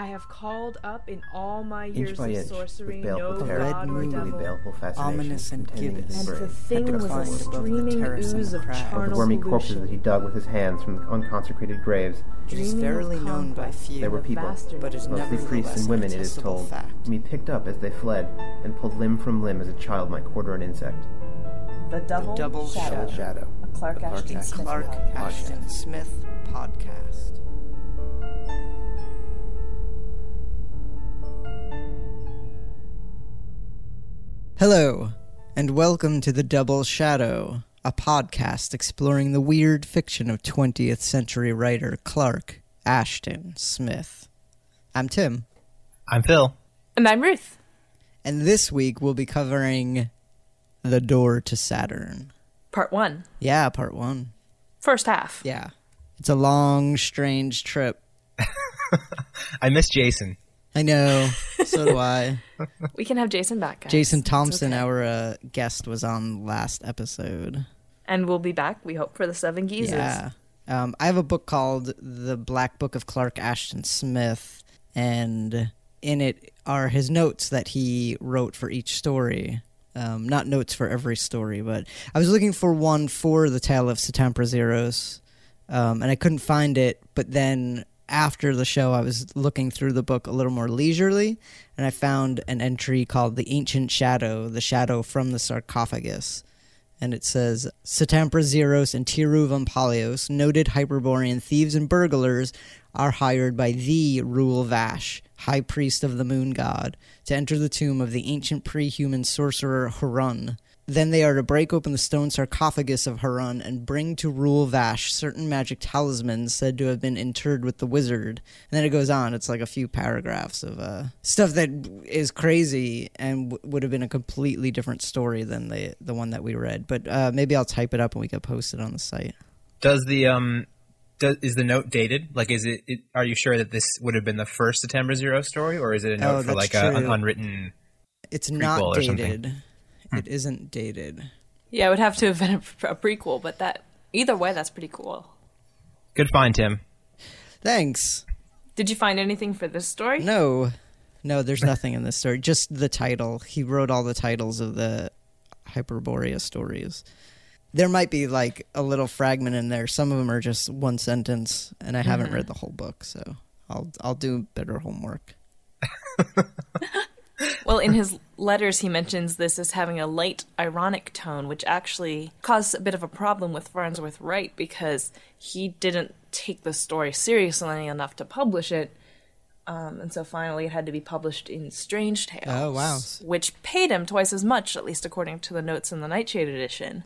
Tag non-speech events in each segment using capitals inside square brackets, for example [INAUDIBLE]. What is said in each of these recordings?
I have called up in all my Inch years by of inch, sorcery with baleful no terror, red god or moon, with devil. Ominous and contending gibbous. his And the thing was a declined streaming ooze of crag. Of the of the charnel wormy corpses that he dug with his hands from the unconsecrated graves. It is Dreaming of known by few, There were people, bastard but is knows. mostly priests and women, it is told, fact. whom he picked up as they fled and pulled limb from limb as a child might quarter an insect. The double, Double shadow. Shadow. Shadow. A Clark The Clark Ashton Ashton Smith Clark podcast. Hello, and welcome to The Double Shadow, a podcast exploring the weird fiction of 20th century writer Clark Ashton Smith. I'm Tim, I'm Phil. And I'm Ruth. and this week we'll be covering The Door to Saturn. Part one. Yeah, part one. First half. Yeah. It's a long, strange trip. [LAUGHS] I miss Jason. I know. [LAUGHS] So do I. We can have Jason back, guys. Jason Thompson, okay. our uh, guest, was on last episode. And we'll be back, we hope, for the Seven Geezers. Yeah. Um, I have a book called The Black Book of Clark Ashton Smith, and in it are his notes that he wrote for each story. Um, not notes for every story, but I was looking for one for the Tale of Satampra Zeiros, um, and I couldn't find it. But then after the show, I was looking through the book a little more leisurely, and I found an entry called The Ancient Shadow, the shadow from the sarcophagus and it says Satampra Zeiros and Tirouv Ompallios, noted Hyperborean thieves and burglars, are hired by the Rule Vash, high priest of the moon god, to enter the tomb of the ancient pre-human sorcerer Harun. Then they are to break open the stone sarcophagus of Harun and bring to Rule Vash certain magic talismans said to have been interred with the wizard. And then it goes on. It's like a few paragraphs of uh, stuff that is crazy and w- would have been a completely different story than the the one that we read. But uh, maybe I'll type it up and we can post it on the site. Does the um, does, is the note dated? Like, is it, it? Are you sure that this would have been the first September Zero story, or is it a note Oh, for like a, an unwritten? It's not dated. something. Dated. It isn't dated. Yeah, it would have to have been a, a prequel, but that either way, that's pretty cool. Good find, Tim. Thanks. Did you find anything for this story? No, no, there's nothing in this story. Just the title. He wrote all the titles of the Hyperborea stories. There might be like a little fragment in there. Some of them are just one sentence, and I haven't mm-hmm. read the whole book, so I'll I'll do better homework. [LAUGHS] Well, in his letters, he mentions this as having a light, ironic tone, which actually caused a bit of a problem with Farnsworth Wright because he didn't take the story seriously enough to publish it. Um, and so finally, it had to be published in Strange Tales. Oh, wow. Which paid him twice as much, at least according to the notes in the Nightshade edition.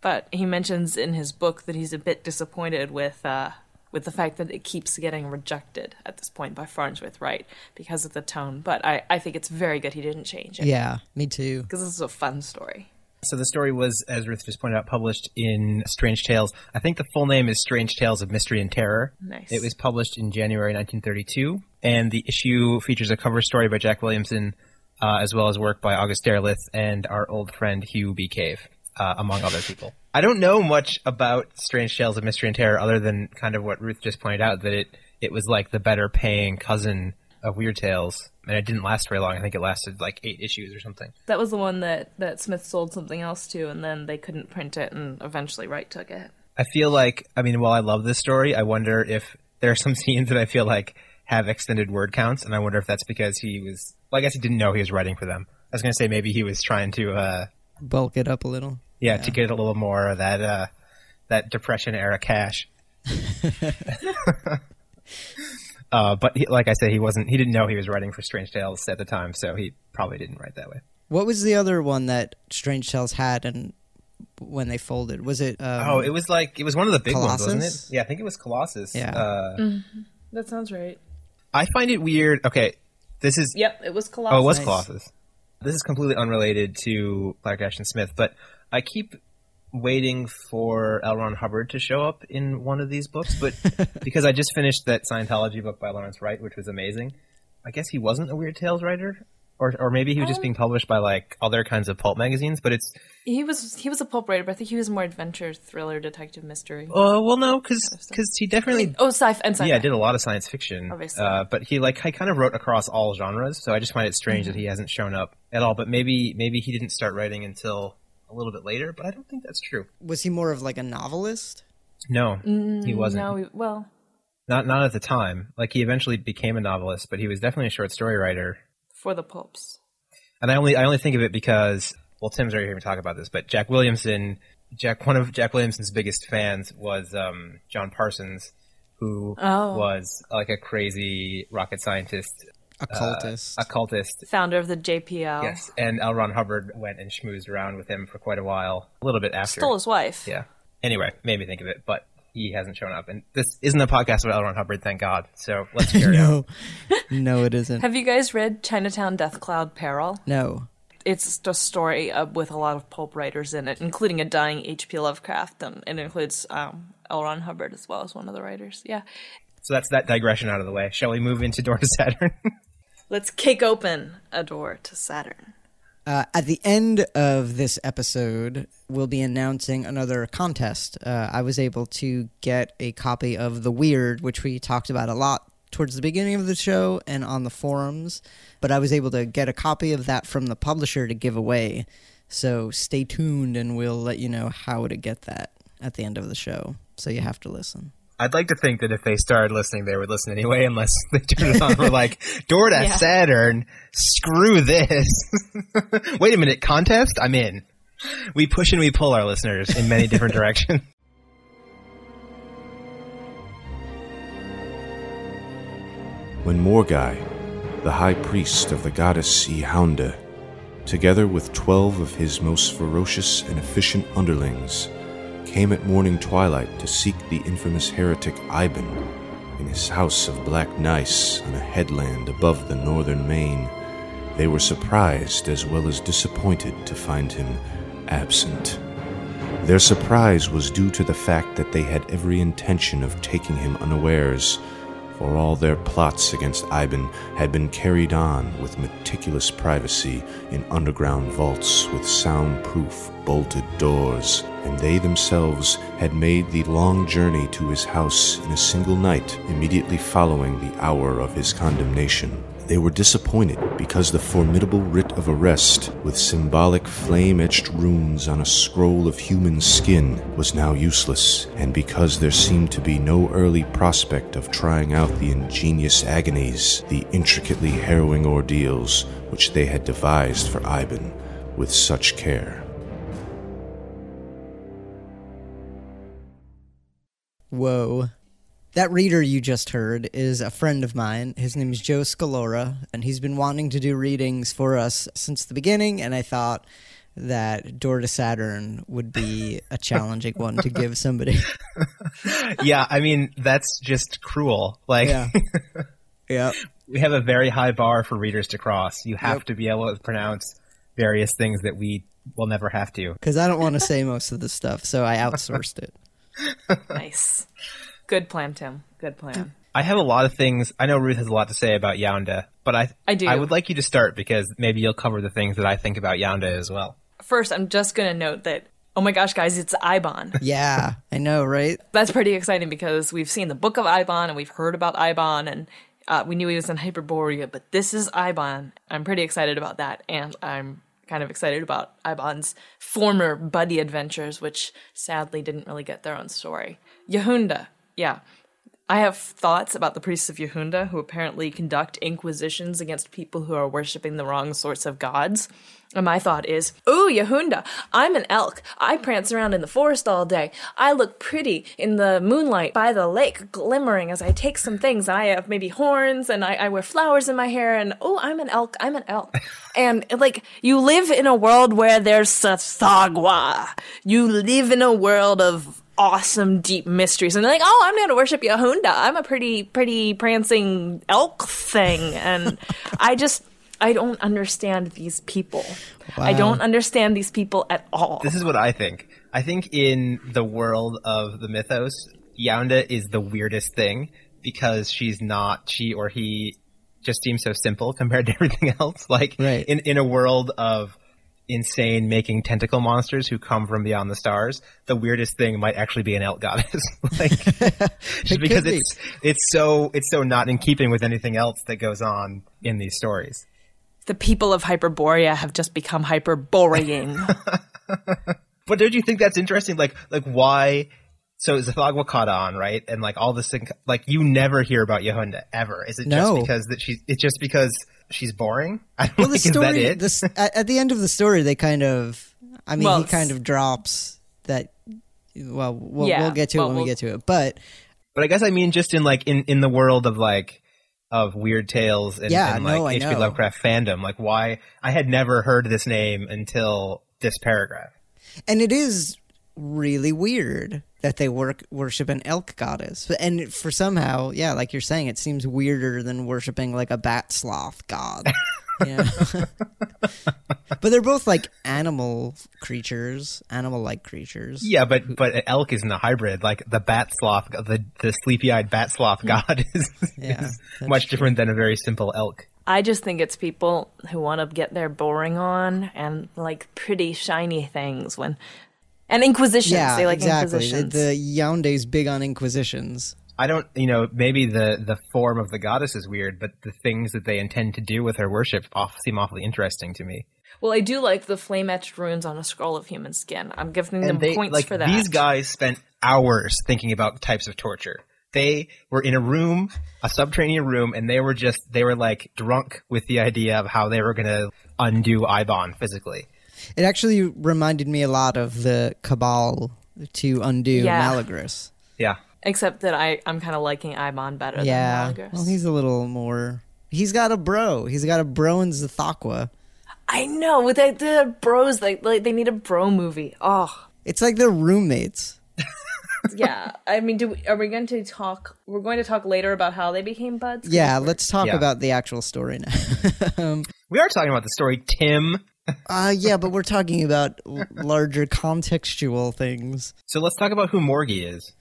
But he mentions in his book that he's a bit disappointed with uh, with the fact that it keeps getting rejected at this point by Farnsworth Wright because of the tone. But I, I think it's very good he didn't change it Yeah, me too. because this is a fun story. So the story was, as Ruth just pointed out, published in Strange Tales. I think the full name is Strange Tales of Mystery and Terror. Nice. It was published in January 1932, and the issue features a cover story by Jack Williamson, uh, as well as work by August Derleth and our old friend Hugh B. Cave, uh, among other people. I don't know much about Strange Tales of Mystery and Terror other than kind of what Ruth just pointed out that it it was like the better paying cousin of Weird Tales, and it didn't last very long. I think it lasted like eight issues or something. That was the one that, that Smith sold something else to, and then they couldn't print it, and eventually Wright took it. I feel like, I mean, while I love this story, I wonder if there are some [LAUGHS] scenes that I feel like have extended word counts, and I wonder if that's because he was, well, I guess he didn't know he was writing for them. I was going to say maybe he was trying to, uh, Bulk it up a little. Yeah, to get a little more of that, uh, that depression era cash. [LAUGHS] uh, but he, like I said, he wasn't, he didn't know he was writing for Strange Tales at the time, so he probably didn't write that way. What was the other one that Strange Tales had and when they folded? Was it? Um, Oh, it was like, it was one of the big ones, wasn't it? Yeah, I think it was Colossus. Yeah. Uh, That sounds right. I find it weird. Okay, this is Yep, it was Colossus. Oh, it was Nice. Colossus. This is completely unrelated to Clark Ashton Smith, but I keep waiting for L. Ron Hubbard to show up in one of these books, but [LAUGHS] because I just finished that Scientology book by Lawrence Wright, which was amazing. I guess he wasn't a Weird Tales writer. or or maybe he was just Um, being published by like other kinds of pulp magazines. But it's He was he was a pulp writer, but I think he was more adventure, thriller, detective, mystery. oh well, no, because he definitely oh, sci-fi and sci-fi. yeah did a lot of science fiction. Obviously. Uh, but he like he kind of wrote across all genres, so I just find it strange Mm-hmm. that he hasn't shown up at all. But maybe maybe he didn't start writing until a little bit later. But I don't think that's true. Was he more of like a novelist? No, he wasn't. No, we, well, Not not at the time. Like he eventually became a novelist, but he was definitely a short story writer. for the pulps. And I only I only think of it because well, Tim's already here to talk about this, but Jack Williamson, Jack one of Jack Williamson's biggest fans was um, John Parsons, who Oh. was like a crazy rocket scientist, Occultist. occultist. Founder of the JPL. Yes, and L. Ron Hubbard went and schmoozed around with him for quite a while, a little bit after. Stole his wife. Yeah. Anyway, made me think of it, but he hasn't shown up, and this isn't a podcast about L. Ron Hubbard, thank God. So let's carry on. [LAUGHS] no, no, it isn't. Have you guys read Chinatown Death Cloud Peril? no. It's a story uh, with a lot of pulp writers in it, including a dying H.P. Lovecraft, and it includes um, L. Ron Hubbard as well as one of the writers. Yeah. So that's that digression out of the way. Shall we move into Door to Saturn? [LAUGHS] Let's kick open a door to Saturn. Uh, at the end of this episode, we'll be announcing another contest. Uh, I was able to get a copy of The Weird, which we talked about a lot towards the beginning of the show and on the forums, but I was able to get a copy of that from the publisher to give away. So stay tuned and we'll let you know how to get that at the end of the show. So you have to listen. I'd like to think that if they started listening, they would listen anyway, unless [LAUGHS] they turned it on and were like, Door to Yeah. Saturn, screw this. [LAUGHS] Wait a minute, contest? I'm in. We push and we pull our listeners in many different [LAUGHS] directions. when Morghi, the high priest of the goddess Yhoundeh, together with twelve of his most ferocious and efficient underlings, came at morning twilight to seek the infamous heretic Eibon in his house of black gneiss on a headland above the northern main, they were surprised as well as disappointed to find him absent. Their surprise was due to the fact that they had every intention of taking him unawares, for all their plots against Eibon had been carried on with meticulous privacy in underground vaults with soundproof bolted doors, and they themselves had made the long journey to his house in a single night immediately following the hour of his condemnation. They were disappointed because the formidable writ of arrest, with symbolic flame etched runes on a scroll of human skin, was now useless, and because there seemed to be no early prospect of trying out the ingenious agonies, the intricately harrowing ordeals which they had devised for Eibon with such care. Whoa. That reader you just heard is a friend of mine. His name is Joe Scalora, and he's been wanting to do readings for us since the beginning, and I thought that Door to Saturn would be a challenging one to give somebody. [LAUGHS] yeah, I mean, that's just cruel. Like, Yeah. [LAUGHS] yeah. we have a very high bar for readers to cross. You have Yep. to be able to pronounce various things that we will never have to. [LAUGHS] Because I don't want to say most of the stuff, so I outsourced it. Nice. Good plan, Tim. Good plan. I have a lot of things. I know Ruth has a lot to say about Yhoundeh, but I I do. I would like you to start because maybe you'll cover the things that I think about Yhoundeh as well. First, I'm just going to note that, oh my gosh, guys, it's Eibon. [LAUGHS] Yeah, I know, right? That's pretty exciting because we've seen the book of Eibon and we've heard about Eibon and uh, we knew he was in Hyperborea, but this is Eibon. I'm pretty excited about that, and I'm kind of excited about Eibon's former buddy adventures, which sadly didn't really get their own story. Yhoundeh, yeah. I have thoughts about the priests of Yhoundeh who apparently conduct inquisitions against people who are worshiping the wrong sorts of gods. And my thought is, ooh, Yhoundeh, I'm an elk. I prance around in the forest all day. I look pretty in the moonlight by the lake, glimmering as I take some things. And I have maybe horns and I, I wear flowers in my hair. And oh, I'm an elk. I'm an elk. [LAUGHS] and like, you live in a world where there's Tsathoggua. You live in a world of awesome deep mysteries and they're like oh i'm gonna worship Yhoundeh i'm a pretty pretty prancing elk thing and [LAUGHS] i just i don't understand these people i don't understand these people at all This is what I think. I think in the world of the mythos, Yhoundeh is the weirdest thing because she's not she or he just seems so simple compared to [LAUGHS] everything else. Like Right. in in a world of insane making tentacle monsters who come from beyond the stars, the weirdest thing might actually be an elk goddess. [LAUGHS] like [LAUGHS] just It because could be. it's it's so it's so not in keeping with anything else that goes on in these stories. The people of Hyperborea have just become hyperboreing. [LAUGHS] But don't you think that's interesting? Like, like why? So Zhothaqquah caught on, right? And like all this, thing, like you never hear about Yhoundeh ever. Is it No. just because that she's? It's just because she's boring. [LAUGHS] I don't Well, the like, is that story, it? this at, at the end of the story, they kind of, I mean, Well, he kind of drops that. Well, we'll, Yeah, we'll get to it when we we'll- get to it. But But I guess I mean just in like in in the world of like of weird tales and, Yeah, and like no, H.P. Lovecraft fandom. Like why I had never heard this name until this paragraph. and it is really weird that they work worship an elk goddess, and for somehow, yeah, like you're saying, it seems weirder than worshiping like a bat sloth god. [LAUGHS] you [LAUGHS] know? but they're both like animal creatures, animal-like creatures. Yeah, but but elk isn't a hybrid. Like the bat sloth, the the sleepy eyed bat sloth mm. god is, [LAUGHS] Yeah, is that's much different than a very simple elk. I just think it's people who want to get their boring on and like pretty shiny things when and inquisitions. Yeah, they like exactly. The, inquisitions. the Yhoundeh's big on inquisitions. I don't, you know, maybe the the form of the goddess is weird, but the things that they intend to do with her worship off, seem awfully interesting to me. well, I do like the flame etched runes on a scroll of human skin. I'm giving them they, points like for that. these guys spent hours thinking about types of torture. They were in a room, a subterranean room, and they were just they were like drunk with the idea of how they were going to undo Eibon physically. It actually reminded me a lot of the Cabal to undo Yeah. Malygris. Yeah. Except that I, I'm kind of liking Eibon better Yeah. than Malygris. Well, he's a little more. He's got a bro. He's got a bro in Zhothaqquah. I know. With the, the bros, like, like they need a bro movie. Oh, It's like they're roommates. [LAUGHS] yeah. I mean, do we, are we going to talk? We're going to talk later about how they became buds. Yeah, let's talk Yeah. about the actual story now. [LAUGHS] Um, we are talking about the story Tim. Uh, yeah, but we're talking about larger contextual things. So let's talk about who Morghi is.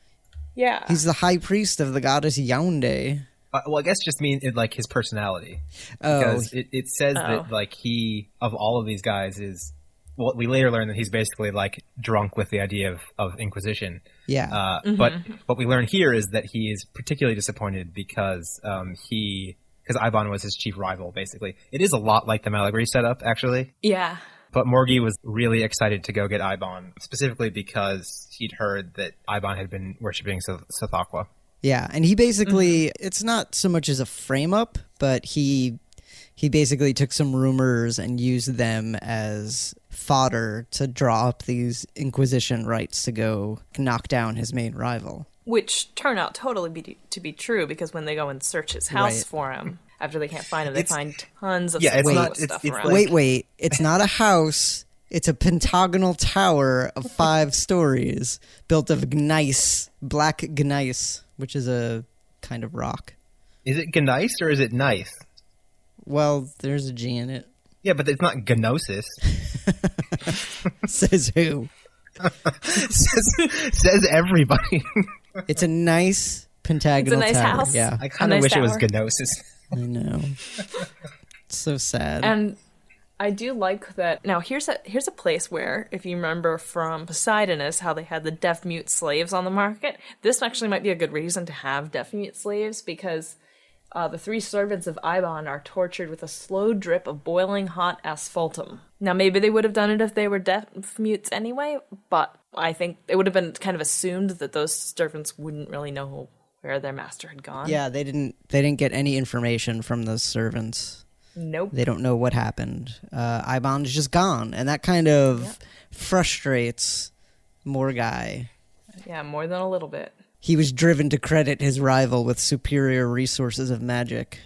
Yeah. He's the high priest of the goddess Yhoundeh. Uh, well, I guess just mean it, like his personality. Oh, because it, it says Oh. that like he of all of these guys is well we later learn that he's basically like drunk with the idea of, of inquisition yeah. uh, but what we learn here is that he is particularly disappointed because um, he because Eibon was his chief rival basically it is a lot like the Malagri setup actually yeah. but Morghi was really excited to go get Eibon specifically because he'd heard that Eibon had been worshipping Sath- Tsathoggua Yeah, and he basically mm-hmm. it's not so much as a frame up, but he he basically took some rumors and used them as fodder to draw up these inquisition rights to go knock down his main rival. Which turn out totally be, to be true because when they go and search his house Right. for him after they can't find him, they It's- find tons of Yeah, it's not- it's- stuff it's around. like- Wait, wait, it's not a house. It's a pentagonal tower of [LAUGHS] five stories built of gneiss, black gneiss, which is a kind of rock. is it gneiss or is it nice Well, there's a G in it. yeah but it's not Gnosis [LAUGHS] Says who? [LAUGHS] says, says everybody. It's a nice pentagonal it's a nice tower. house. Yeah, I kind of nice wish it was tower. Gnosis. I know. It's [LAUGHS] so sad. And I do like that. Now here's a here's a place where, if you remember from Poseidonis, how they had the deaf mute slaves on the market. This actually might be a good reason to have deaf mute slaves because uh, the three servants of Eibon are tortured with a slow drip of boiling hot asphaltum. Now maybe they would have done it if they were deaf mutes anyway, but I think it would have been kind of assumed that those servants wouldn't really know where their master had gone. yeah, they didn't. They didn't get any information from the servants. Nope. They don't know what happened. Uh, Ibon is just gone, and that kind of frustrates Morghi. Yeah, more than a little bit. He was driven to credit his rival with superior resources of magic.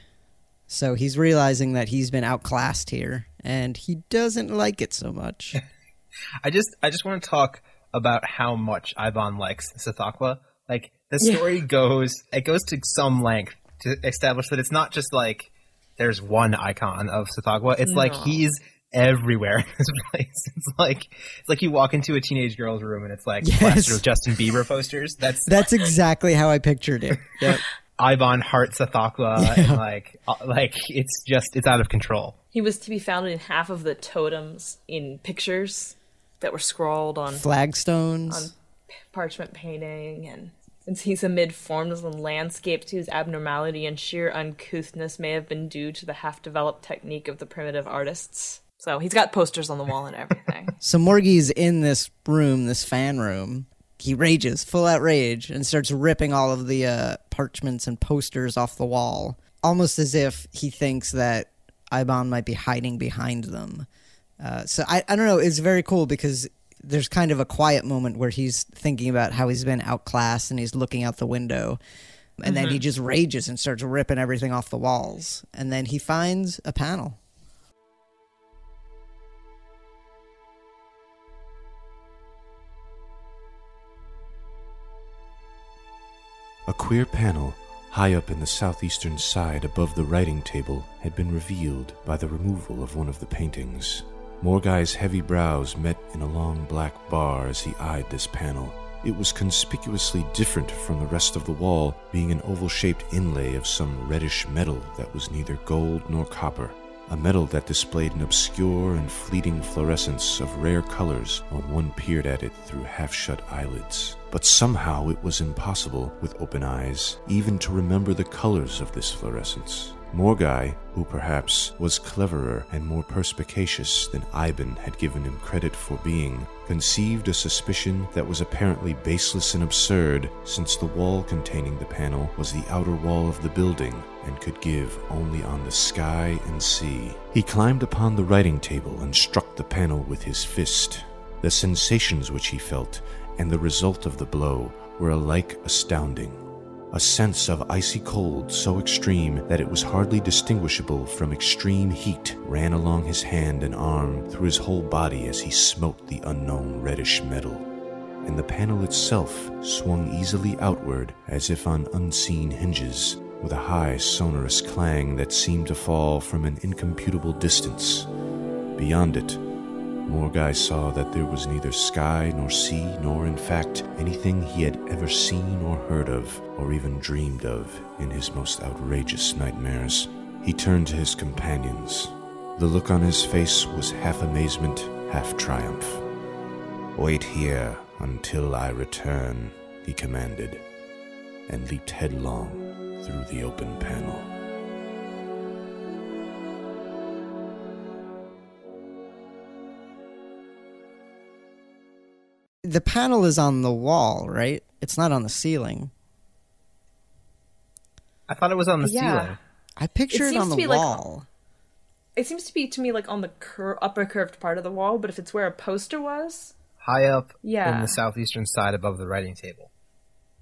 So he's realizing that he's been outclassed here, and he doesn't like it so much. [LAUGHS] I just, I just want to talk about how much Eibon likes Tsathoggua. Like the Yeah. story goes, it goes to some length to establish that it's not just like there's one icon of Tsathoggua. It's like he's everywhere in this [LAUGHS] place. It's like it's like you walk into a teenage girl's room and it's like Yes. plastered with Justin Bieber posters. That's [LAUGHS] That's exactly how I pictured it. [LAUGHS] Yep. Eibon Heart Tsathoggua, and like uh, like it's just it's out of control. He was to be found in half of the totems in pictures that were scrawled on Flagstones. parchment painting, and since he's amid forms and landscapes whose abnormality and sheer uncouthness may have been due to the half-developed technique of the primitive artists. So he's got posters on the wall and everything. [LAUGHS] So Morghi's in this room, this fan room. He rages, full out rage, and starts ripping all of the uh, parchments and posters off the wall, almost as if he thinks that Eibon might be hiding behind them. Uh, so I, I don't know. It's very cool because there's kind of a quiet moment where he's thinking about how he's been outclassed and he's looking out the window. And then he just rages and starts ripping everything off the walls. And then he finds a panel. A queer panel high up in the southeastern side above the writing table had been revealed by the removal of one of the paintings. Morghi's heavy brows met in a long black bar as he eyed this panel. It was conspicuously different from the rest of the wall, being an oval shaped inlay of some reddish metal that was neither gold nor copper. A metal that displayed an obscure and fleeting fluorescence of rare colors when one peered at it through half shut eyelids. But somehow it was impossible, with open eyes, even to remember the colors of this fluorescence. Morghi, who perhaps was cleverer and more perspicacious than Eibon had given him credit for being, conceived a suspicion that was apparently baseless and absurd, since the wall containing the panel was the outer wall of the building and could give only on the sky and sea. He climbed upon the writing table and struck the panel with his fist. The sensations which he felt and the result of the blow were alike astounding. A sense of icy cold so extreme that it was hardly distinguishable from extreme heat ran along his hand and arm through his whole body as he smote the unknown reddish metal. And the panel itself swung easily outward as if on unseen hinges, with a high sonorous clang that seemed to fall from an incomputable distance. Beyond it, Morghi saw that there was neither sky nor sea, nor in fact anything he had ever seen or heard of, or even dreamed of in his most outrageous nightmares. He turned to his companions. The look on his face was half amazement, half triumph. Wait here until I return, he commanded, and leaped headlong through the open panel. The panel is on the wall, right? It's not on the ceiling. I thought it was on the Yeah. ceiling. I picture It it, on the to be like- wall. it seems to be to me like on the cur- upper curved part of the wall, but if it's where a poster was, High up in Yeah. the southeastern side above the writing table.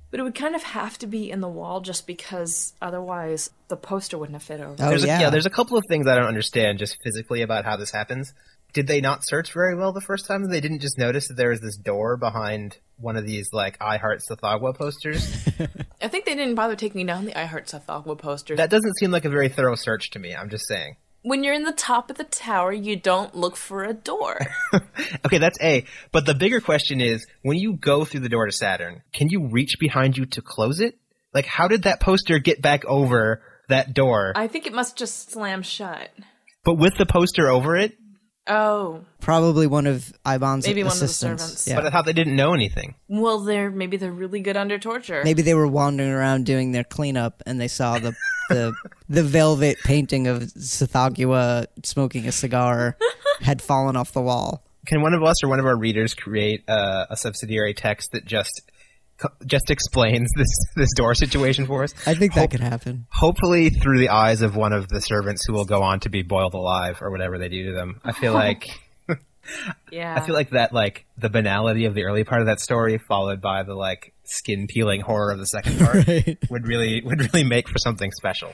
but it would kind of have to be in the wall just because otherwise the poster wouldn't have fit over. Oh There's a, yeah. yeah, there's a couple of things I don't understand just physically about how this happens. Did they not search very well the first time? They didn't just notice that there was this door behind one of these like I Heart Tsathoggua posters. [LAUGHS] I think they didn't bother taking down the I Heart Tsathoggua posters. that doesn't seem like a very thorough search to me. I'm just saying. when you're in the top of the tower, you don't look for a door. [LAUGHS] Okay, that's A. But the bigger question is, when you go through the door to Saturn, can you reach behind you to close it? Like, how did that poster get back over that door, I think it must just slam shut. but with the poster over it? Oh, Probably one of Eibon's Maybe one of the assistants. servants. Yeah. But I thought they didn't know anything. well, they're maybe they're really good under torture. Maybe they were wandering around doing their cleanup and they saw the the [LAUGHS] the velvet painting of Tsathoggua smoking a cigar [LAUGHS] had fallen off the wall. Can one of us or one of our readers create uh, a subsidiary text that just just explains [LAUGHS] this this door situation for us? I think that Hope- could happen. Hopefully, through the eyes of one of the servants who will go on to be boiled alive or whatever they do to them. I feel [LAUGHS] like [LAUGHS] yeah, I feel like that like the banality of the early part of that story, followed by the like skin peeling horror of the second part, Right. would really would really make for something special.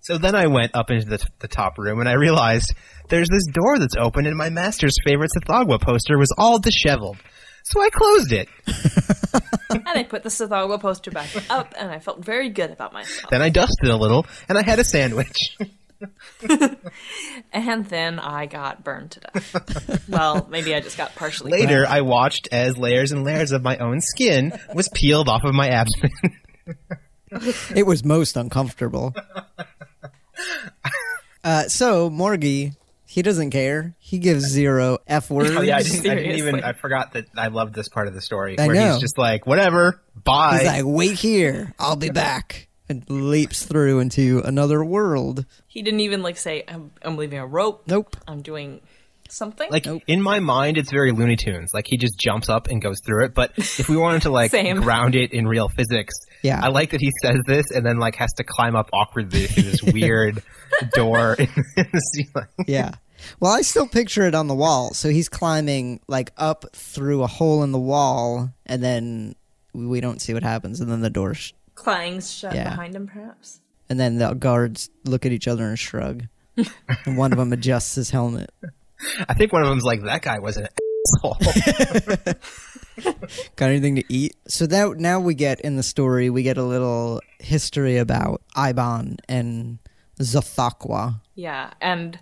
so then I went up into the, the top room and I realized there's this door that's open and my master's favorite Tsathoggua poster was all disheveled. So I closed it. [LAUGHS] and I put the Tsathoggua poster back up, and I felt very good about myself. Then I dusted a little and I had a sandwich. [LAUGHS] And then I got burned to death. [LAUGHS] well, maybe I just got partially. burned. Later, I watched as layers and layers of my own skin was peeled off of my abdomen. it was most uncomfortable. Uh, so Morghi, he doesn't care. He gives zero f words. [LAUGHS] Oh yeah, I didn't, I didn't even. I forgot that I loved this part of the story I where know. he's just like, whatever, bye. He's like, "Wait here, I'll be back," and leaps through into another world. He didn't even like say, "I'm, I'm leaving a rope. Nope. I'm doing something." like in my mind, it's very Looney Tunes. Like he just jumps up and goes through it. But if we wanted to like [LAUGHS] ground it in real physics, Yeah. I like that he says this and then like has to climb up awkwardly through this weird [LAUGHS] door in, in the ceiling. Yeah. Well, I still picture it on the wall. So he's climbing like up through a hole in the wall, and then we don't see what happens, and then the door, sh- Clangs shut Yeah. behind him, perhaps. and then the guards look at each other and shrug, [LAUGHS] and one of them adjusts his helmet. I think one of them's like, that guy was an asshole. [LAUGHS] Got anything to eat? So that now we get in the story, we get a little history about Eibon and Zhothaqquah. Yeah, and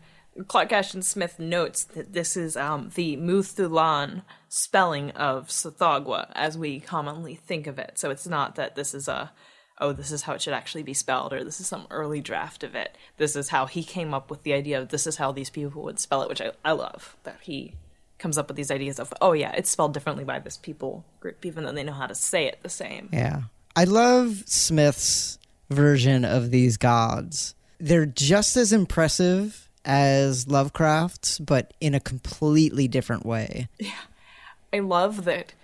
Clark Ashton Smith notes that this is um, the Mhu Thulan spelling of Tsathoggua as we commonly think of it. So it's not that this is a, oh, this is how it should actually be spelled, or this is some early draft of it. This is how he came up with the idea of this is how these people would spell it, which I, I love that he comes up with these ideas of, oh, yeah, it's spelled differently by this people group, even though they know how to say it the same. Yeah. I love Smith's version of these gods. They're just as impressive as Lovecraft's, but in a completely different way. Yeah. I love that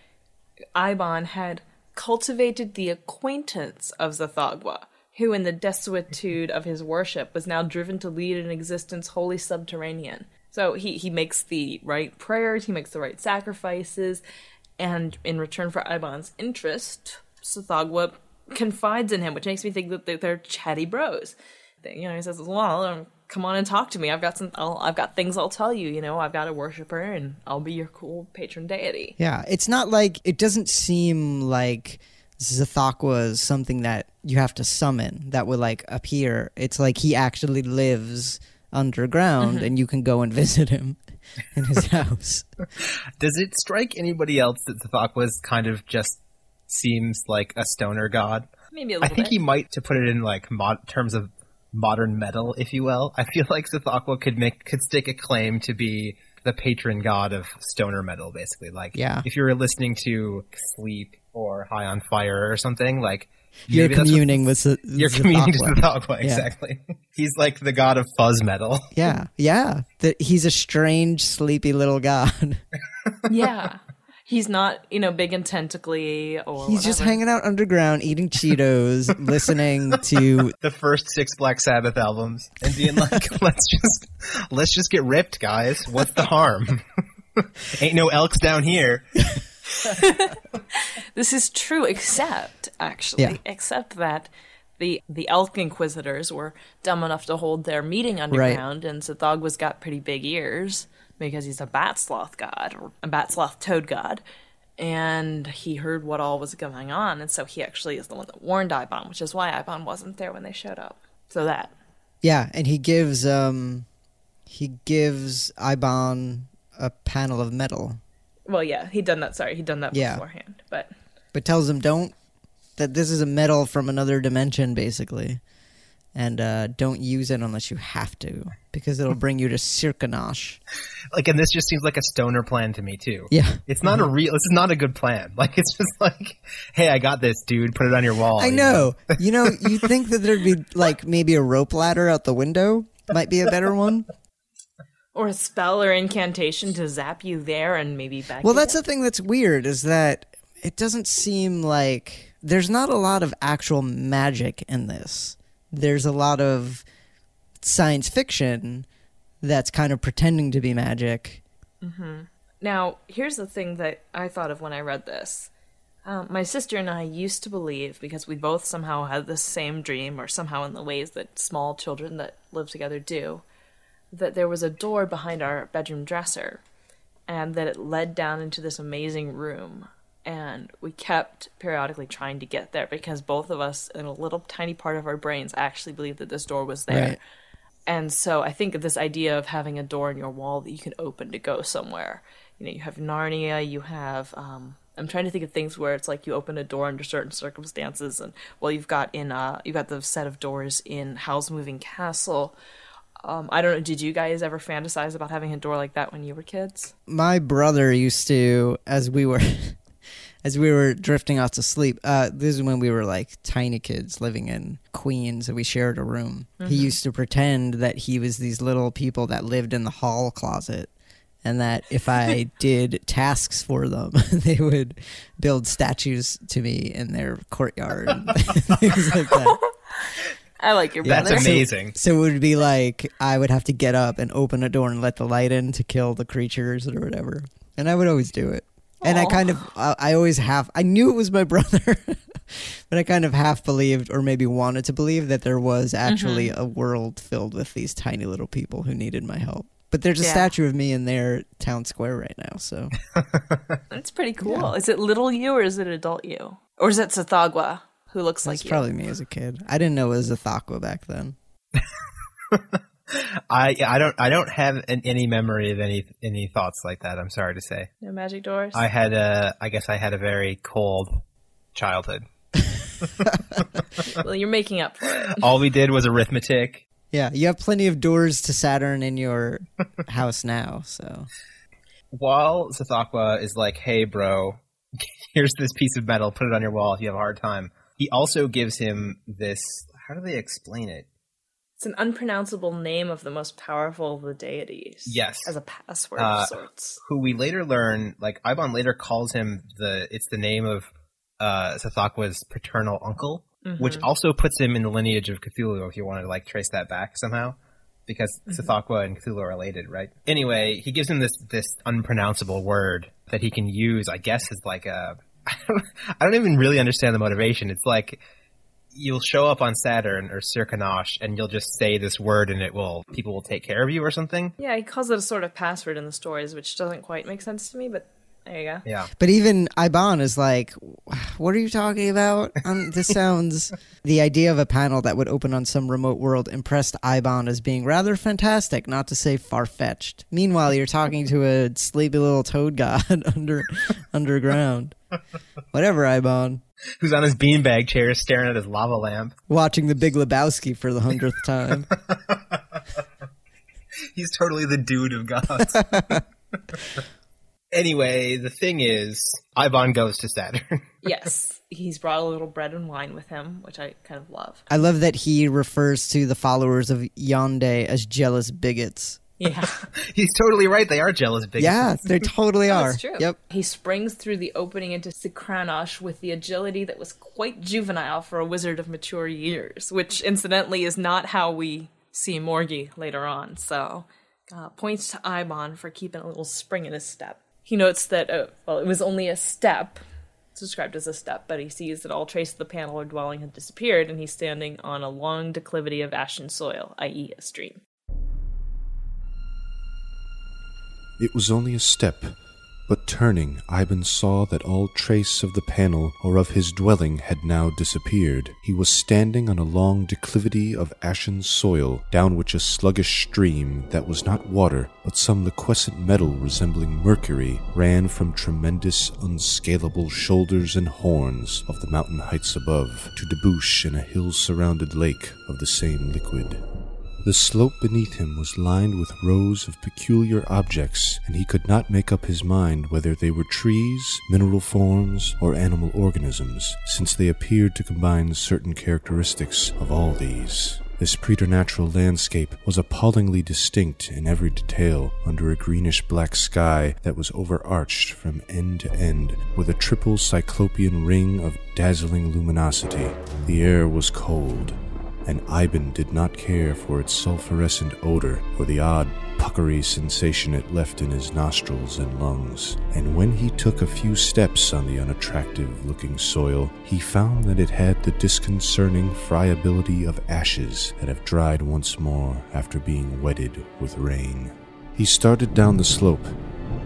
Eibon had cultivated the acquaintance of Zhothaqquah, who, in the desuetude of his worship, was now driven to lead an existence wholly subterranean. So he, he makes the right prayers, he makes the right sacrifices, and in return for Eibon's interest, Zhothaqquah confides in him, which makes me think that they're, chatty bros. You know, he says, "Well, come on and talk to me. I've got some. I'll, I've got things I'll tell you. You know, I've got a worshiper, and I'll be your cool patron deity." Yeah. It's not like, it doesn't seem like Zhothaqquah is something that you have to summon that would like appear. It's like he actually lives underground mm-hmm. and you can go and [LAUGHS] visit him in his [LAUGHS] house. Does it strike anybody else that Zathakwas kind of just seems like a stoner god? Maybe a I little think bit. he might, to put it in like mod- terms of modern metal, if you will. I feel like Zhothaqquah could make could stake a claim to be the patron god of stoner metal, basically. Like, Yeah. if you're listening to Sleep or High on Fire or something, like You're maybe that's what- communing with Z- [LAUGHS] You're communing to Zhothaqquah. Zhothaqquah, exactly. [LAUGHS] He's like the god of fuzz metal. Yeah, yeah. That he's a strange, sleepy little god. [LAUGHS] yeah, he's not you know big and tentacly or He's just hanging out underground, eating Cheetos, [LAUGHS] listening to. the first six Black Sabbath albums and being like, [LAUGHS] let's just let's just get ripped, guys. What's the harm? [LAUGHS] Ain't no elks down here. This is true, except actually, Yeah. except that the the Elk Inquisitors were dumb enough to hold their meeting underground, and Zhothaqquah's got pretty big ears because he's a bat sloth god or a bat sloth toad god. And he heard what all was going on, and so he actually is the one that warned Eibon, which is why Eibon wasn't there when they showed up. So that Yeah, and he gives um, he gives Eibon a panel of metal, well, yeah, he'd done that. Sorry, he'd done that Yeah. beforehand, but but tells him don't that this is a metal from another dimension, basically, and uh, don't use it unless you have to because it'll bring you to Cykranosh. Like, and this just seems like a stoner plan to me too. Yeah. It's not a real. This is not a good plan. [LAUGHS] Like, it's just like, hey, I got this, dude. Put it on your wall. I you know. [LAUGHS] you know, you think that there'd be like maybe a rope ladder out the window might be a better one. or a spell or incantation to zap you there and maybe back. Well, again. that's the thing that's weird is that it doesn't seem like there's not a lot of actual magic in this. There's a lot of science fiction that's kind of pretending to be magic. Mm-hmm. Now, here's the thing that I thought of when I read this. Um, my sister and I used to believe, because we both somehow had the same dream, or somehow in the ways that small children that live together do, that there was a door behind our bedroom dresser, and that it led down into this amazing room. And we kept periodically trying to get there because both of us, in a little tiny part of our brains, actually believed that this door was there. Right. And so I think of this idea of having a door in your wall that you can open to go somewhere. You know, you have Narnia, you have um, I'm trying to think of things where it's like you open a door under certain circumstances, and well, you've got in uh, you've got the set of doors in Howl's Moving Castle. Um, I don't know. Did you guys ever fantasize about having a door like that when you were kids? My brother used to, as we were, [LAUGHS] as we were drifting off to sleep. Uh, this is when we were like tiny kids living in Queens, and we shared a room. He used to pretend that he was these little people that lived in the hall closet, and that if I [LAUGHS] did tasks for them, [LAUGHS] they would build statues to me in their courtyard, and [LAUGHS] things like that. I like your That's brother. amazing. So it would be like I would have to get up and open a door and let the light in to kill the creatures or whatever. And I would always do it. And I kind of, I I always half, I knew it was my [LAUGHS] brother, but I kind of half believed or maybe wanted to believe that there was actually Mm-hmm. a world filled with these tiny little people who needed my help. But there's a Yeah. statue of me in their town square right now. So [LAUGHS] That's pretty cool. Is it little you or is it adult you? Or is it Sathagwa who looks that's like you? probably me as a kid. I didn't know it was a Thakwa back then. [LAUGHS] I I don't I don't have an, any memory of any any thoughts like that. I'm sorry to say. No magic doors. I had a I guess I had a very cold childhood. [LAUGHS] well, you're making up for it. All we did was arithmetic. Yeah, you have plenty of doors to Saturn in your house now. So While Zhothaqquah is like, "Hey, bro, [LAUGHS] here's this piece of metal. Put it on your wall if you have a hard time." He also gives him this. How do they explain it? It's an unpronounceable name of the most powerful of the deities. Yes. As a password Uh, of sorts. who we later learn, like Eibon later calls him the it's the name of uh Tsathoggua's paternal uncle, which also puts him in the lineage of Cthulhu if you wanted to like trace that back somehow. Because Tsathoggua and Cthulhu are related, right? Anyway, he gives him this this unpronounceable word that he can use, I guess, as like a I [LAUGHS] don't, I don't even really understand the motivation. It's like you'll show up on Saturn or Cykranosh and you'll just say this word and it will people will take care of you or something. Yeah, he calls it a sort of password in the stories, which doesn't quite make sense to me, but there you go. Yeah. But even Eibon is like, what are you talking about? Um, this sounds. [LAUGHS] the idea of a panel that would open on some remote world impressed Eibon as being rather fantastic, not to say far fetched. Meanwhile, you're talking to a sleepy little toad god [LAUGHS] under underground. [LAUGHS] Whatever, Eibon. Who's on his beanbag chair staring at his lava lamp. Watching the Big Lebowski for the hundredth time. [LAUGHS] He's totally the dude of gods. [LAUGHS] anyway, the thing is, Eibon goes to Saturn. yes, he's brought a little bread and wine with him, which I kind of love. I love that he refers to the followers of Yhoundeh as jealous bigots. Yeah, [LAUGHS] He's totally right. They are jealous bigots. Yeah, they totally [LAUGHS] are. that's true. Yep. He springs through the opening into Cykranosh with the agility that was quite juvenile for a wizard of mature years, which incidentally is not how we see Morghi later on. So, uh, points to Eibon for keeping a little spring in his step. He notes that, uh, well, it was only a step. It's described as a step, but he sees that all trace of the panel or dwelling had disappeared, and he's standing on a long declivity of ashen soil, i.e., a stream. It was only a step, but turning, Eibon saw that all trace of the panel or of his dwelling had now disappeared. He was standing on a long declivity of ashen soil, down which a sluggish stream that was not water, but some liquescent metal resembling mercury, ran from tremendous, unscalable shoulders and horns of the mountain heights above to debouch in a hill surrounded lake of the same liquid. The slope beneath him was lined with rows of peculiar objects, and he could not make up his mind whether they were trees, mineral forms, or animal organisms, since they appeared to combine certain characteristics of all these. This preternatural landscape was appallingly distinct in every detail under a greenish black sky that was overarched from end to end with a triple cyclopean ring of dazzling luminosity. The air was cold, and Eibon did not care for its sulphurescent odor or the odd puckery sensation it left in his nostrils and lungs. And when he took a few steps on the unattractive looking soil, he found that it had the disconcerting friability of ashes that have dried once more after being wetted with rain. He started down the slope,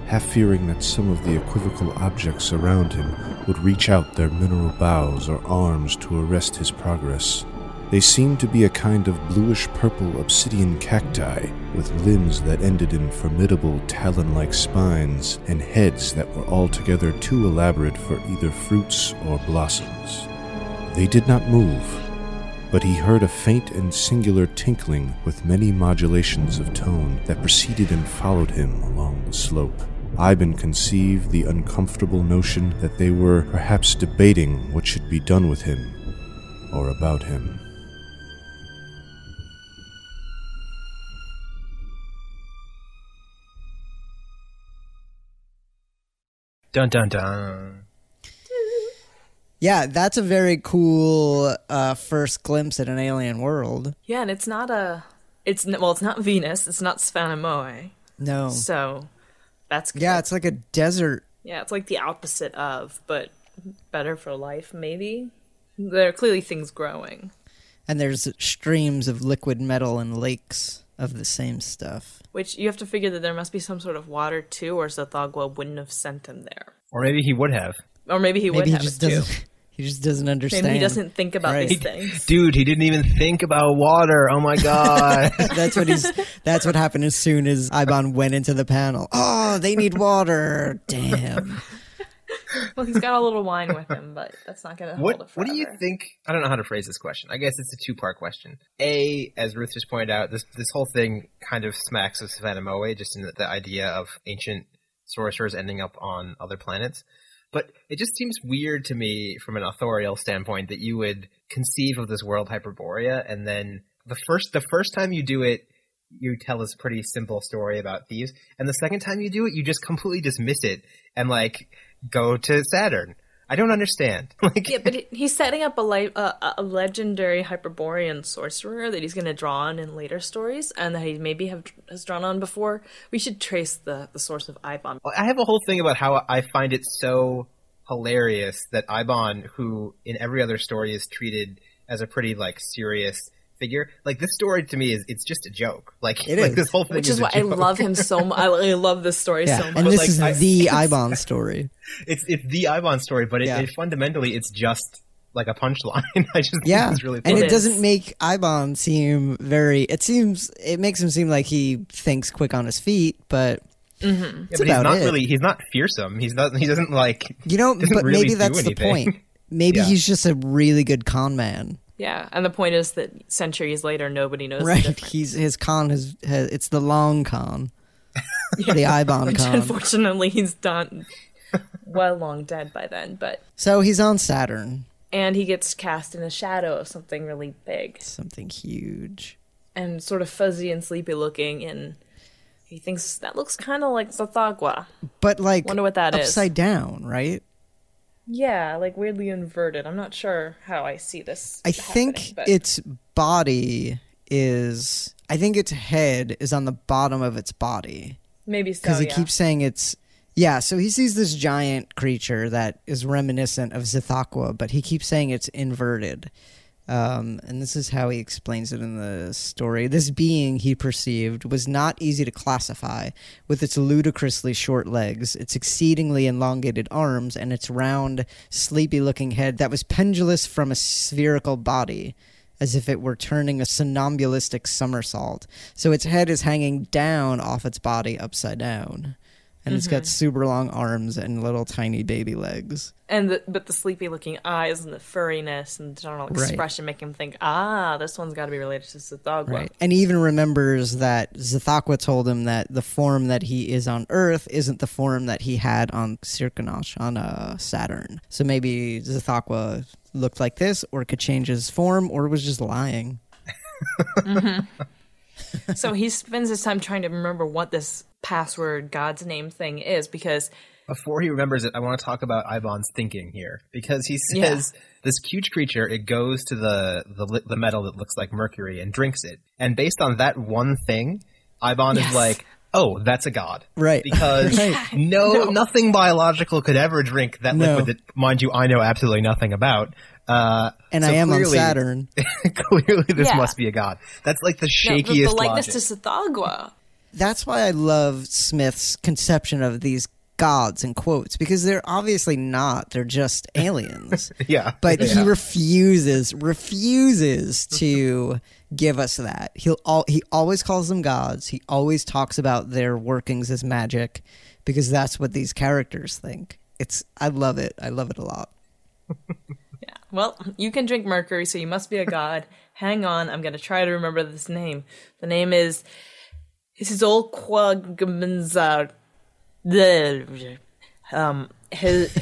half fearing that some of the equivocal objects around him would reach out their mineral boughs or arms to arrest his progress. They seemed to be a kind of bluish purple obsidian cacti with limbs that ended in formidable talon like spines and heads that were altogether too elaborate for either fruits or blossoms. They did not move, but he heard a faint and singular tinkling with many modulations of tone that preceded and followed him along the slope. Eibon conceived the uncomfortable notion that they were perhaps debating what should be done with him or about him. Dun dun dun. Yeah, that's a very cool uh, first glimpse at an alien world. Yeah, and it's not a. It's n- well, it's not Venus. It's not Svanamoe. No. So that's good. Yeah, it's like a desert. yeah, it's like the opposite of, but better for life. Maybe there are clearly things growing, And there's streams of liquid metal and lakes of the same stuff. which you have to figure that there must be some sort of water too, or Zhothaqquah wouldn't have sent him there, Or maybe he would have. or maybe he would Maybe he have just too. doesn't. [LAUGHS] He just doesn't understand. Maybe he doesn't think about Right. these things. [LAUGHS] Dude, he didn't even think about water. Oh my god. [LAUGHS] That's what he's. That's what happened as soon as Eibon went into the panel. Oh, they need water. Damn. [LAUGHS] Well, he's got a little wine with him, but that's not gonna hold it what what do you think? I don't know how to phrase this question. I guess it's a two part question. A, as Ruth just pointed out, this this whole thing kind of smacks of Savannah Moe, just in the, the idea of ancient sorcerers ending up on other planets. But it just seems weird to me from an authorial standpoint that you would conceive of this world Hyperborea and then the first the first time you do it you tell this pretty simple story about thieves and the second time you do it you just completely dismiss it and like go to Saturn. I don't understand. [LAUGHS] Like Yeah, but he's setting up a, li- a, a legendary Hyperborean sorcerer that he's going to draw on in later stories, and that he maybe have has drawn on before. We should trace the, the source of Eibon. I have a whole thing about how I find it so hilarious that Eibon, who in every other story is treated as a pretty like serious figure, like this story to me is it's just a joke. Like, It like is. this whole thing Which is is a why I love him so much. I, I love this story Yeah, so much. and this like, is I- the [LAUGHS] Eibon story. [LAUGHS] It's it's the Eibon story, but it, Yeah. it fundamentally it's just like a punchline. [LAUGHS] I just think Yeah, it's really and funny. it It doesn't make Eibon seem very. It seems it makes him seem like he thinks quick on his feet, but mm-hmm. yeah, that's but he's not it. really he's not fearsome. He's not he doesn't like you know. But really maybe do that's the point. Maybe Yeah. he's just a really good con man, yeah, and the point is that centuries later, nobody knows right? He's his con has, has it's the long con, the Eibon Which con. unfortunately he's done well long dead by then. But So he's on Saturn, and he gets cast in a shadow of something really big something huge. and sort of fuzzy and sleepy looking, and he thinks that looks kind of like Zhothaqquah. But like Wonder what that is. upside down, right? Yeah, like weirdly inverted. I'm not sure how I see this. I think but- its body is. I think its head is on the bottom of its body maybe so. because he yeah. keeps saying it's. Yeah, so he sees this giant creature that is reminiscent of Zhothaqquah, but he keeps saying it's inverted. Um, and this is how he explains it in the story. This being he perceived was not easy to classify, with its ludicrously short legs, its exceedingly elongated arms, and its round, sleepy looking head that was pendulous from a spherical body, as if it were turning a somnambulistic somersault. So its head is hanging down off its body upside down. And it's got super long arms and little tiny baby legs. and the, but the sleepy looking eyes and the furriness and the general Right. expression make him think, ah, this one's got to be related to Zhothaqquah. Right. And he even remembers that Zhothaqquah told him that the form that he is on Earth isn't the form that he had on Cykranosh, on uh, Saturn. So maybe Zhothaqquah looked like this, or could change his form, or was just lying. [LAUGHS] so he spends his time trying to remember what this password God's name thing is because Before he remembers it, I want to talk about Eibon's thinking here because he says Yeah. this huge creature it goes to the, the the metal that looks like mercury and drinks it, and based on that one thing, Eibon Yes. is like, "Oh, that's a god." Right. Because [LAUGHS] Right. no, nothing biological could ever drink that No. liquid that, mind you, I know absolutely nothing about. Uh, And so I am on Saturn. [LAUGHS] clearly, this Yeah. must be a god. That's like the no, the, shakiest the likeness logic. to Zhothaqquah. That's why I love Smith's conception of these gods in quotes because they're obviously not. They're just [LAUGHS] aliens. Yeah. But he refuses, refuses to give us that. He'll all he always calls them gods. He always talks about their workings as magic because that's what these characters think. It's I love it. I love it a lot. [LAUGHS] Yeah. Well, you can drink mercury, so you must be a god. Hang on, I'm gonna try to remember this name. The name is this is old Quagmanzar. The um his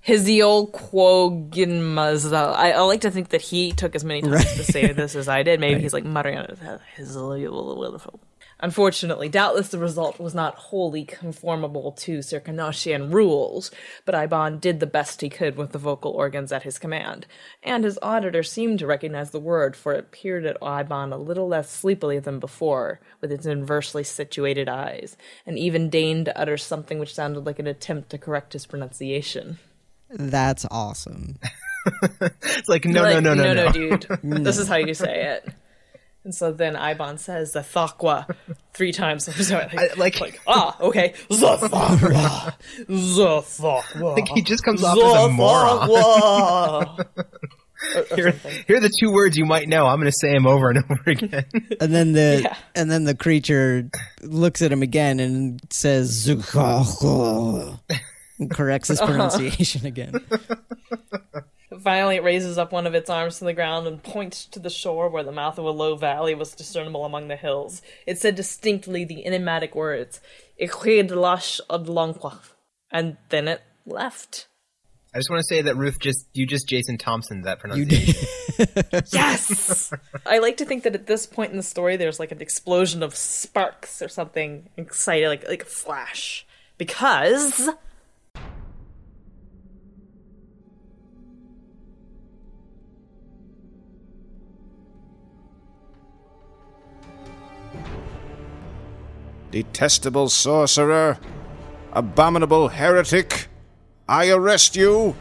his the old Quoginmazal. I, I like to think that he took as many times to say this as I did. Maybe he's like muttering his his Unfortunately, doubtless the result was not wholly conformable to Cykranoshian rules, but Eibon did the best he could with the vocal organs at his command, and his auditor seemed to recognize the word, for it peered at Eibon a little less sleepily than before, with its inversely situated eyes, and even deigned to utter something which sounded like an attempt to correct his pronunciation. That's awesome. [LAUGHS] It's like no, Like, no, no, no, no, dude. [LAUGHS] This is how you say it. And so then Eibon says Zhothaqquah three times. [LAUGHS] I'm like, I- like- like, ah, okay. [LAUGHS] The thakwa. Zhothaqquah. Like he just comes off as a moron. moron. [LAUGHS] Here, here are the two words you might know. I'm going to say them over and over again. And then the Yeah. and then the creature looks at him again and says "Zukaho," and corrects his pronunciation again. Finally, it raises up one of its arms from the ground and points to the shore where the mouth of a low valley was discernible among the hills. It said distinctly the enigmatic words, "Ichidlash adlankwa," and then it left. I just want to say that Ruth just you just Jason Thompson that You pronunciation. did. [LAUGHS] Yes! I like to think that at this point in the story, there's like an explosion of sparks or something exciting, like like a flash, because Detestable sorcerer! Abominable heretic! I arrest you!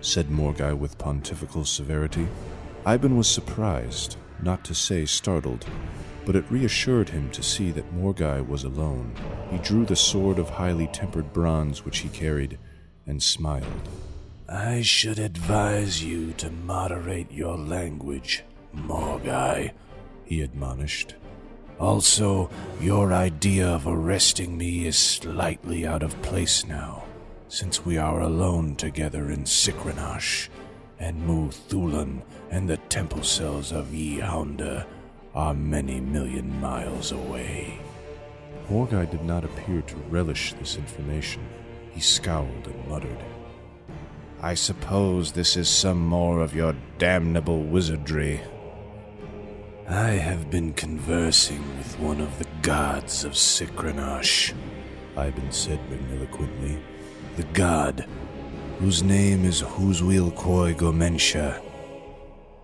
said Morghi with pontifical severity. Eibon was surprised, not to say startled, but it reassured him to see that Morghi was alone. He drew the sword of highly tempered bronze which he carried and smiled. I should advise you to moderate your language, Morghi, he admonished. Also, your idea of arresting me is slightly out of place now, since we are alone together in Cykranosh, and Mhu Thulan and the temple cells of Yi are many million miles away. Morghi did not appear to relish this information. He scowled and muttered. I suppose this is some more of your damnable wizardry. I have been conversing with one of the gods of Cykranosh, Eibon said magniloquently. The god, whose name is Hziulquoigmnzhah,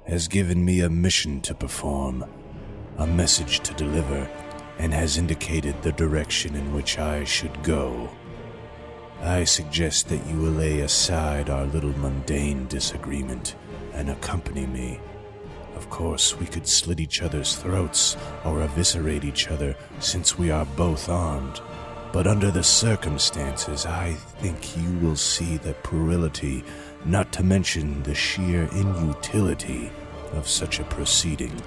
has given me a mission to perform, a message to deliver, and has indicated the direction in which I should go. I suggest that you lay aside our little mundane disagreement and accompany me. Of course, we could slit each other's throats or eviscerate each other since we are both armed. But under the circumstances, I think you will see the puerility, not to mention the sheer inutility, of such a proceeding.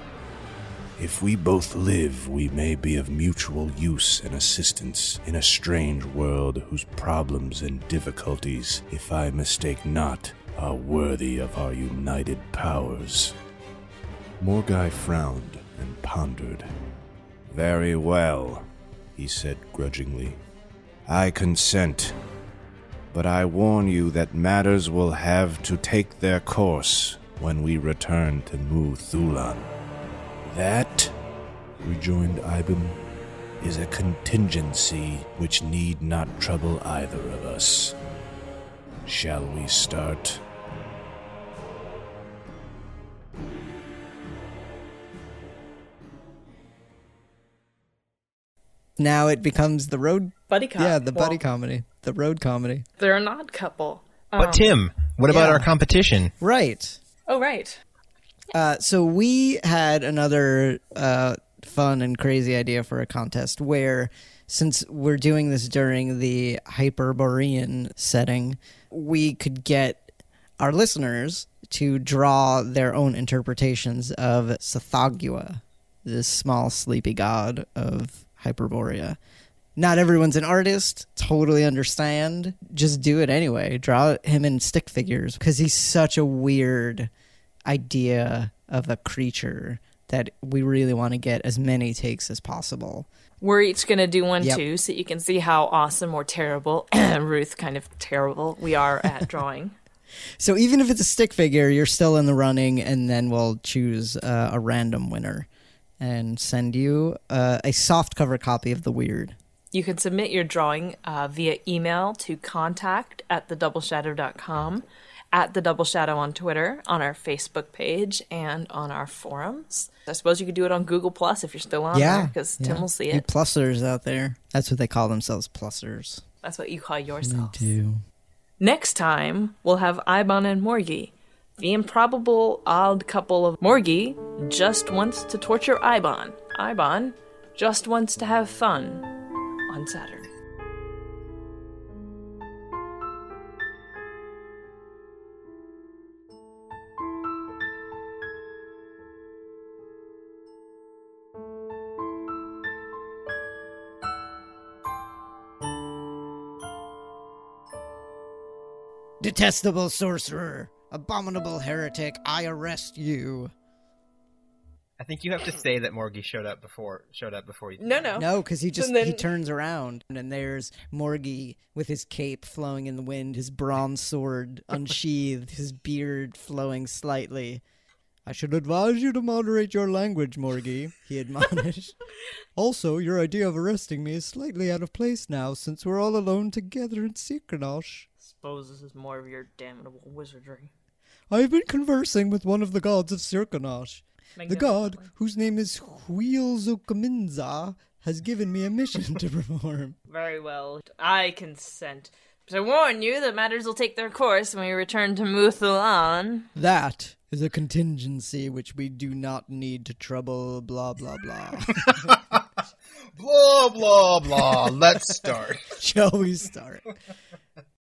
If we both live, we may be of mutual use and assistance in a strange world whose problems and difficulties, if I mistake not, are worthy of our united powers. Morghi frowned and pondered. Very well, he said grudgingly. I consent. But I warn you that matters will have to take their course when we return to Mhu Thulan. That, rejoined Eibon, is a contingency which need not trouble either of us. Shall we start? Now it becomes the road. buddy cop. Yeah, the Well, buddy comedy, the road comedy. They're an odd couple. But Tim, what about yeah. our competition? Right. Oh right. Uh, so we had another uh, fun and crazy idea for a contest where, since we're doing this during the Hyperborean setting, we could get our listeners to draw their own interpretations of Zhothaqquah, this small sleepy god of Hyperborea. Not everyone's an artist, totally understand. Just do it anyway. Draw him in stick figures because he's such a weird idea of a creature that we really want to get as many takes as possible. We're each going to do one Yep. too, so you can see how awesome or terrible, [CLEARS THROAT] Ruth kind of terrible, we are at [LAUGHS] drawing. So even if it's a stick figure, you're still in the running, and then we'll choose uh, a random winner and send you uh, a soft cover copy of the weird. You can submit your drawing uh, via email to contact at thedoubleshadow.com, at the Double Shadow on Twitter, on our Facebook page, and on our forums. I suppose you could do it on Google Plus if you're still on yeah, there, because Tim will see You it. plussers out there. That's what they call themselves, plussers. That's what you call yourselves. do. Next time, we'll have Eibon and Morghi. The improbable odd couple of Morghi just wants to torture Eibon. Eibon just wants to have fun on Saturn. Detestable sorcerer, abominable heretic, I arrest you. I think you have to say that Morghi showed up before showed up before you. No, no. No, because he just And then- he turns around and there's Morghi with his cape flowing in the wind, his bronze sword [LAUGHS] unsheathed, his beard flowing slightly. I should advise you to moderate your language, Morghi, he [LAUGHS] admonished. also, your idea of arresting me is slightly out of place now, since we're all alone together in Cykranosh. Suppose this is more of your damnable wizardry. I have been conversing with one of the gods of Cykranosh. The god, whose name is Hziulquoigmnzhah, has given me a mission to [LAUGHS] perform. Very well. I consent. But I warn you that matters will take their course when we return to Mhu Thulan. That is a contingency which we do not need to trouble, blah, blah, blah. [LAUGHS] [LAUGHS] Blah blah blah. Let's start. Shall we start?